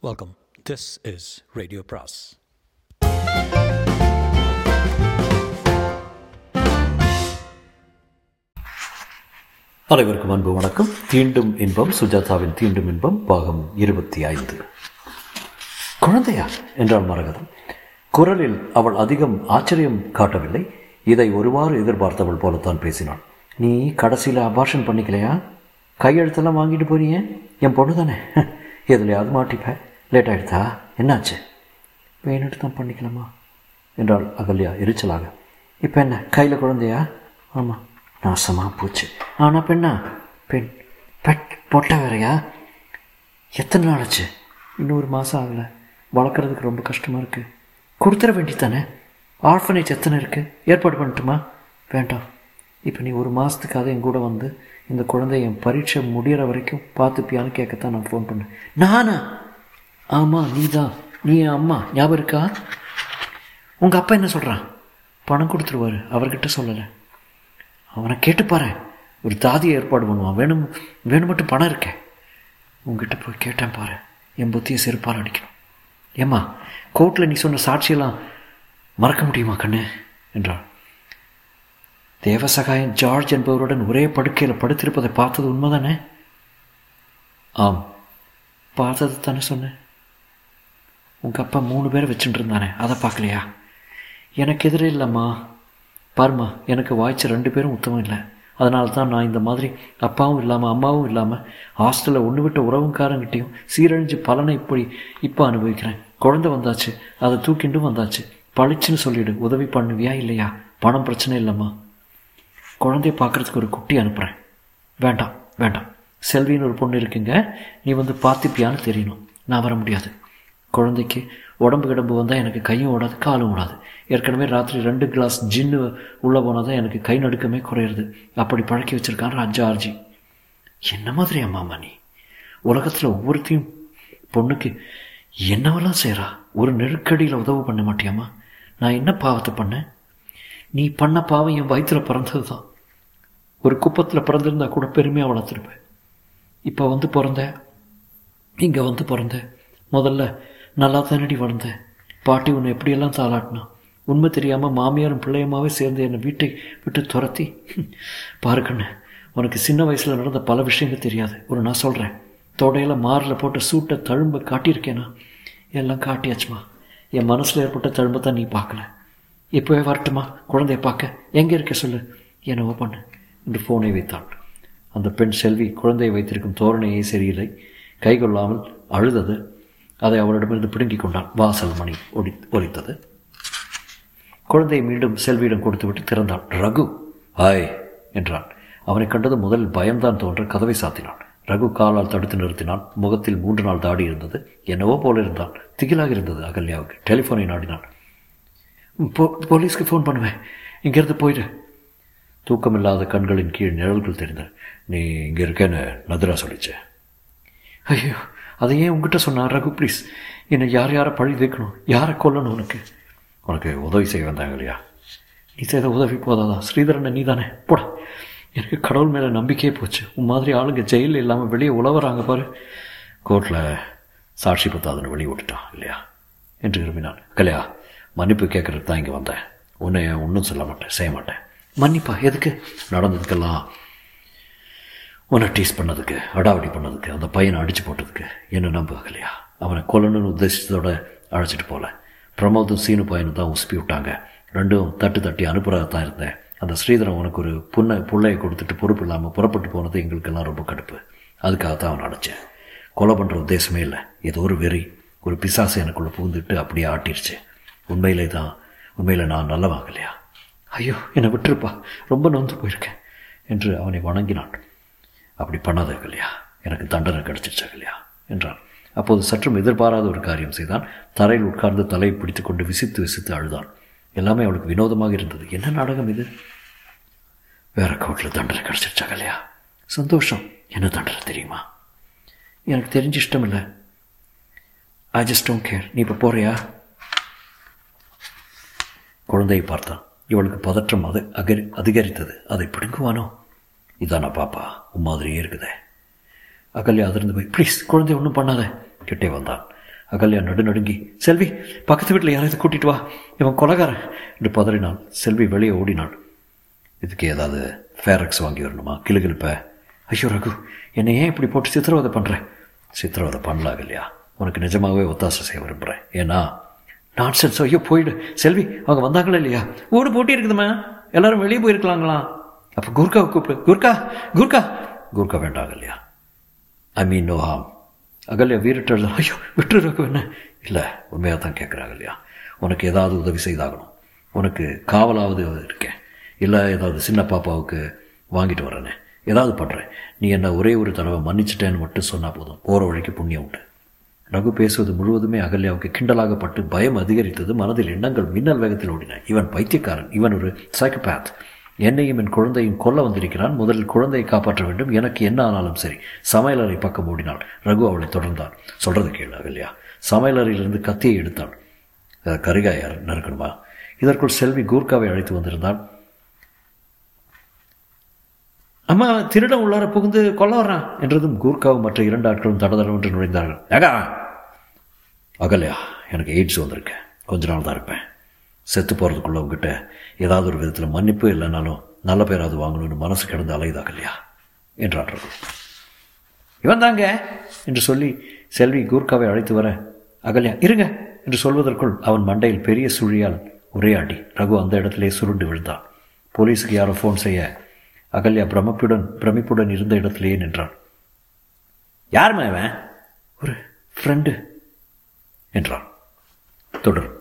Welcome this is radio பிராஸ் அனைவருக்கும் அன்பு வணக்கம். தீண்டும் இன்பம் சுஜாதாவின் தீண்டும் இன்பம் பாகம் இருபத்தி ஐந்து. குழந்தையா என்றாள் மரகதம் குரலில் அவள் அதிகம் ஆச்சரியம் காட்டவில்லை. இதை ஒருவாறு எதிர்பார்த்தவள் போலத்தான் பேசினாள். நீ கடைசியில் அபார்ஷன் பண்ணிக்கலையா? கையெழுத்தெல்லாம் வாங்கிட்டு போறீங்க என் பொண்ணு தானே? எதுலையாவது மாட்டிப்பேன் லேட் ஆகிடுதா என்னாச்சு? வேணுட்டு தான் பண்ணிக்கலாமா என்றாள் அகல்யா எரிச்சலாக. இப்போ என்ன கையில் குழந்தையா? ஆமாம் நாசமாக போச்சு. ஆனால் பெண்ணா? பெண். பெட் பொட்டை வேறையா? எத்தனை நாள் ஆச்சு? இன்னொரு மாதம் ஆகலை. வளர்க்குறதுக்கு ரொம்ப கஷ்டமாக இருக்குது கொடுத்துட வேண்டித்தானே ஆர்ஃபனேஜ் எத்தனை இருக்குது ஏற்பாடு பண்ணட்டுமா? வேண்டாம். இப்போ நீ ஒரு மாதத்துக்காக என் கூட வந்து இந்த குழந்தை என் பரீட்சை முடிகிற வரைக்கும் பார்த்துப்பியான்னு கேட்கத்தான் நான் ஃபோன் பண்ணேன். நானா? ஆமாம் நீ தான் நீ என் அம்மா. ஞாபகம் இருக்கா? உங்கள் அப்பா என்ன சொல்கிறான் பணம் கொடுத்துருவாரு. அவர்கிட்ட சொல்லலை. அவனை கேட்டுப்பாரு ஒரு தாதியை ஏற்பாடு பண்ணுவான். வேணும் வேணும் மட்டும் பணம் இருக்கே. உங்ககிட்ட போய் கேட்டேன் பாரு. என் புத்தியை செருப்பால் அடிக்கணும். ஏம்மா கோர்ட்டில் நீ சொன்ன சாட்சியெல்லாம் மறக்க முடியுமா கண்ணு? என்றாள். தேவசகாயன் ஜார்ஜ் என்பவருடன் ஒரே படுக்கையில் படுத்திருப்பதை பார்த்தது உண்மைதானே? ஆம். பார்த்தது தானே சொன்னேன். உங்கள் அப்பா மூணு பேரை வச்சுட்டு இருந்தானே அதை பார்க்கலையா? எனக்கு எதிரே இல்லைம்மா. பாருமா எனக்கு வாய்ச்ச ரெண்டு பேரும் உத்தமம் இல்லை. அதனால தான் நான் இந்த மாதிரி அப்பாவும் இல்லாமல் அம்மாவும் இல்லாமல் ஹாஸ்டலில் ஒன்று விட்ட உறவுக்காரங்கிட்டையும் சீரழிஞ்சு பலனை இப்படி இப்போ அனுபவிக்கிறேன். குழந்தை வந்தாச்சு அதை தூக்கிண்டும் வந்தாச்சு. பளிச்சுன்னு சொல்லிவிடு உதவி பண்ணுவியா இல்லையா? பணம் பிரச்சனை இல்லைம்மா. குழந்தைய பார்க்குறதுக்கு ஒரு குட்டி அனுப்புகிறேன் வேண்டாம் வேண்டாம். செல்வின்னு ஒரு பொண்ணு இருக்குங்க. நீ வந்து பார்த்துப்பியான்னு தெரியணும். நான் வர முடியாது. குழந்தைக்கு உடம்பு கிடம்பு வந்தால் எனக்கு கையும் ஓடாது காலும் ஓடாது. ஏற்கனவே ராத்திரி ரெண்டு கிளாஸ் ஜின்னு உள்ளே போனால் தான் எனக்கு கை நடுக்கமே குறையிறது. அப்படி பழக்கி வச்சுருக்கான் ராஜா ஆர்ஜி. என்ன மாதிரி அம்மாமா நீ? உலகத்தில் ஒவ்வொருத்தையும் பொண்ணுக்கு என்னவெல்லாம் செய்கிறா ஒரு நெருக்கடியில் உதவு பண்ண மாட்டியாம்மா? நான் என்ன பாவத்தை பண்ணேன்? நீ பண்ண பாவம் என் வயிற்றில் பிறந்தது தான் ஒரு குப்பத்தில் பிறந்திருந்தா கூட பெருமையாக வளர்த்துருப்பேன். இப்போ வந்து பிறந்த இங்கே வந்து பிறந்த முதல்ல நல்லா தானடி வளர்ந்தேன் பாட்டி உன்னை எப்படியெல்லாம் தாளாட்டினா? உண்மை தெரியாமல் மாமியாரும் பிள்ளையமாவே சேர்ந்து என்னை வீட்டை விட்டு துரத்தி? பாரு உனக்கு சின்ன வயசில் நடந்த பல விஷயங்கள் தெரியாது. ஒரு நான் சொல்கிறேன் தொடையில் மாரில் போட்டு சூட்டை தழும்ப காட்டியிருக்கேனா? எல்லாம் காட்டியாச்சுமா. என் மனசில் ஏற்பட்ட தழும்பை தான் நீ பார்க்கல. இப்போவே வரட்டுமா? குழந்தைய பார்க்க. எங்கே இருக்க சொல்லு? என்னவோ பண்ணு. என்று ஃபோனை வைத்தாள் அந்த பெண் செல்வி குழந்தையை வைத்திருக்கும் தோரணையே சரியில்லை. கைகொள்ளாமல் அழுதது அதை அவளிடமிருந்து பிடுங்கிக் கொண்டான். வாசல் மணி ஒடி ஒலித்தது. குழந்தையை மீண்டும் செல்வியிடம் கொடுத்துவிட்டு திறந்தான். ரகு ஹாய் என்றான். அவனை கண்டது முதல் பயம்தான் தோன்ற கதவை சாத்தினான். ரகு காலால் தடுத்து நிறுத்தினான். முகத்தில் மூன்று நாள் தாடி இருந்தது. என்னவோ போல இருந்தான். திகிலாக இருந்தது அகல்யாவுக்கு. டெலிஃபோனை நாடினான். போ போலீஸ்க்கு ஃபோன் பண்ணுவேன். இங்கேருந்து போயிடு தூக்கமில்லாத கண்களின் கீழ் நிழல்கள் தெரிந்த நீ இங்கே இருக்கேன்னு நதுரா சொல்லிச்சு. ஐயோ அதை ஏன் உங்ககிட்ட சொன்னான் ரகு ப்ளீஸ் என்னை யார் யாரை பழி வைக்கணும் யாரை கொல்லணும் உனக்கு? உனக்கு உதவி செய்ய வந்தாங்க இல்லையா? நீ செய்த உதவி போதாதா? ஸ்ரீதரனை நீ தானே போட. எனக்கு கடவுள் மேலே நம்பிக்கையே போச்சு. உன் மாதிரி ஆளுங்க ஜெயிலில் இல்லாமல் வெளியே உழவுறாங்க பாரு. கோர்ட்டில் சாட்சி பத்தாதுன்னு வெளியே விட்டுட்டான் இல்லையா? என்று விரும்பினான். கல்யா மன்னிப்பு கேட்குறதுக்கு தான் இங்கே வந்தேன். உன்னை ஒன்றும் சொல்ல மாட்டேன். செய்ய மாட்டேன். மன்னிப்பா எதுக்கு? நடந்ததுக்கெல்லாம் உன்னை டீஸ் பண்ணதுக்கு அடாவடி பண்ணதுக்கு அந்த பையனை அடித்து போட்டதுக்கு என்ன நம்புக அவனை கொல்லணும்னு உத்தேசத்தோட அழைச்சிட்டு போகல பிரமோதும் சீனு பையனும் தான் உசுப்பி விட்டாங்க. ரெண்டும் தட்டு தட்டி அனுப்புறதான் இருந்தேன். அந்த ஸ்ரீதரன் உனக்கு ஒரு புண்ணை பிள்ளையை கொடுத்துட்டு பொறுப்பு இல்லாமல் புறப்பட்டு போனது எங்களுக்கெல்லாம் ரொம்ப கடுப்பு. அதுக்காக தான் அவனை அடைச்சேன். கொலை பண்ணுற உத்தேசமே இல்லை. ஏதோ ஒரு வெறி ஒரு பிசாசு எனக்குள்ளே புகுந்துட்டு அப்படியே ஆட்டிருச்சு. உண்மையிலே தான் உண்மையில் நான் நல்லவாங்க இல்லையா ஐயோ என்னை விட்டுருப்பா. ரொம்ப நொந்து போயிருக்கேன் என்று அவனை வணங்கினான். அப்படி பண்ணாத இல்லையா எனக்கு தண்டனை கிடைச்சிருச்சாங்க இல்லையா என்றான். அப்போது சற்றும் எதிர்பாராத ஒரு காரியம் செய்தான். தரையில் உட்கார்ந்து தலையை பிடித்து கொண்டு விசித்து விசித்து அழுதான். எல்லாமே அவளுக்கு வினோதமாக இருந்தது. என்ன நாடகம் இது? வேற கோட்டில் தண்டனை கிடைச்சிருச்சா இல்லையா சந்தோஷம். என்ன தண்டனை தெரியுமா? எனக்கு தெரிஞ்சு இஷ்டம் இல்லை ஐ ஜஸ்ட் டோன்ட் கேர் நீ இப்போ போறியா? குழந்தையை பார்த்தான். இவளுக்கு பதற்றம் அது அகரி அதிகரித்தது. அதை பிடுங்குவானோ? இதானா பாப்பா? மாதிரியே இருக்குதே. அகல்யா அதிர்ந்து போய் ப்ளீஸ் குழந்தை ஒன்றும் பண்ணாத. கிட்டே வந்தான். அகல்யா நடுநடுங்கி செல்வி பக்கத்து வீட்டில் யாரையாவது கூட்டிட்டு வா. இவன் கொலகாரன். என்று பதறினான். செல்வி வெளியே ஓடினான் இதுக்கு ஏதாவது ஃபேரக்ஸ் வாங்கி வரணுமா? கிளுகிழப்ப ஐயோ ரகு என்னை ஏன் இப்படி போட்டு சித்திரவதை பண்ணுறேன் சித்திரவதை பண்ணலாம் இல்லையா உனக்கு நிஜமாகவே ஒத்தாசை செய்ய விரும்புகிறேன் ஏன்னா நான் சென்ஸ் ஐயோ போயிடு. செல்வி அவங்க வந்தாங்களா இல்லையா? ஊடு போட்டி இருக்குதுமா எல்லாரும் வெளியே போயிருக்கலாங்களா? அப்போ குர்காவை கூப்பிடு. குர்கா குர்கா. குர்கா வேண்டாம் Ahalya. I mean no hmm Ahalya வீரட்டல் ஐயோ விட்டுரு என்ன? இல்லை உண்மையாக தான் கேட்குறாங்க இல்லையா உனக்கு ஏதாவது உதவி செய்தாகணும். உனக்கு காவலாவது இருக்கேன். இல்லை ஏதாவது சின்ன பாப்பாவுக்கு வாங்கிட்டு வரேனே ஏதாவது பண்ணுறேன் நீ என்ன ஒரே ஒரு தடவை மன்னிச்சிட்டேன்னு மட்டும் சொன்னால் போதும். போகிற வழிக்கு புண்ணியம் உண்டு. ரகு பேசுவது முழுவதுமே அகல்யாவுக்கு கிண்டலாகப்பட்டு பயம் அதிகரித்தது. மனதில் எண்ணங்கள் மின்னல் வேகத்தில் ஓடின. இவன் பைத்தியக்காரன். இவன் ஒரு சைக்கோபேத் என்னையும் என் குழந்தையும் கொல்ல வந்திருக்கிறான். முதலில் குழந்தையை காப்பாற்ற வேண்டும். எனக்கு என்ன ஆனாலும் சரி. சமையலறை பக்கம் ஓடினாள். ரகு அவளை தொடர்ந்தான். சொல்றது கேளு இல்லையா சமையலறையிலிருந்து கத்தியை எடுத்தாள் கருகாயார் நறுக்கணுமா? இதற்குள் செல்வி கூர்காவை அழைத்து வந்திருந்தாள். அம்மா திருடம் உள்ளார புகுந்து கொல்ல வர்றான் என்றதும் கூர்காவும் மற்ற இரண்டு ஆட்களும் தடதடவென்று நுழைந்தார்கள். ஏகா அகல்யா எனக்கு எய்ட்ஸ் வந்திருக்கேன் கொஞ்ச நாள் தான் இருப்பேன். செத்து போகிறதுக்குள்ள உங்ககிட்ட ஏதாவது ஒரு விதத்தில் மன்னிப்பு இல்லைனாலும் நல்ல பேராது வாங்கணும்னு மனசு கிடந்து அலையுதா அகல்யா என்றான் ரகு. இவன் தாங்க என்று சொல்லி செல்வி கூர்காவை அழைத்து வர அகல்யா இருங்க என்று சொல்வதற்குள் அவன் மண்டையில் பெரிய சுழியால் உரையாடி ரகு அந்த இடத்திலே சுருண்டு விழுந்தான். போலீஸுக்கு யாரோ ஃபோன் செய்ய அகல்யா பிரமப்புடன் பிரமிப்புடன் இருந்த இடத்திலேயே நின்றான். யாருமே அவன் ஒரு ஃப்ரெண்டு என்றான். தொடரும்.